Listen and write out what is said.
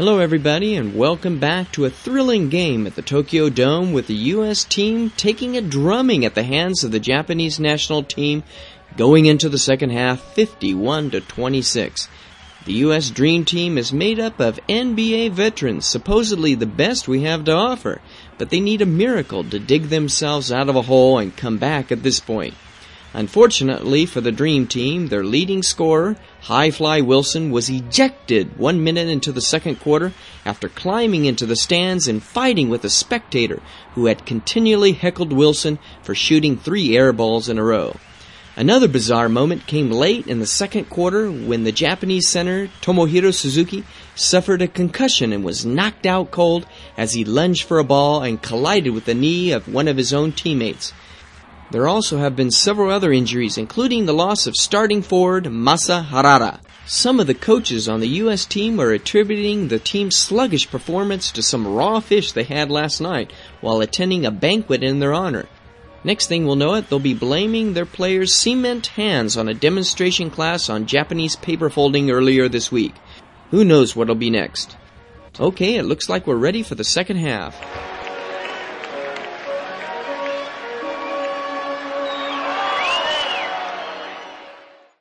Hello, everybody, and welcome back to a thrilling game at the Tokyo Dome with the U.S. team taking a drumming at the hands of the Japanese national team going into the second half 51 to 26. The U.S. Dream Team is made up of NBA veterans, supposedly the best we have to offer, but they need a miracle to dig themselves out of a hole and come back at this point. Unfortunately for the Dream Team, their leading scorer, High Fly Wilson, was ejected one minute into the second quarter after climbing into the stands and fighting with a spectator who had continually heckled Wilson for shooting three air balls in a row. Another bizarre moment came late in the second quarter when the Japanese center, Tomohiro Suzuki, suffered a concussion and was knocked out cold as he lunged for a ball and collided with the knee of one of his own teammates. There also have been several other injuries, including the loss of starting forward Masa Harada. Some of the coaches on the U.S. team are attributing the team's sluggish performance to some raw fish they had last night while attending a banquet in their honor. Next thing we'll know it, they'll be blaming their players' cement hands on a demonstration class on Japanese paper folding earlier this week. Who knows what'll be next? Okay, it looks like we're ready for the second half.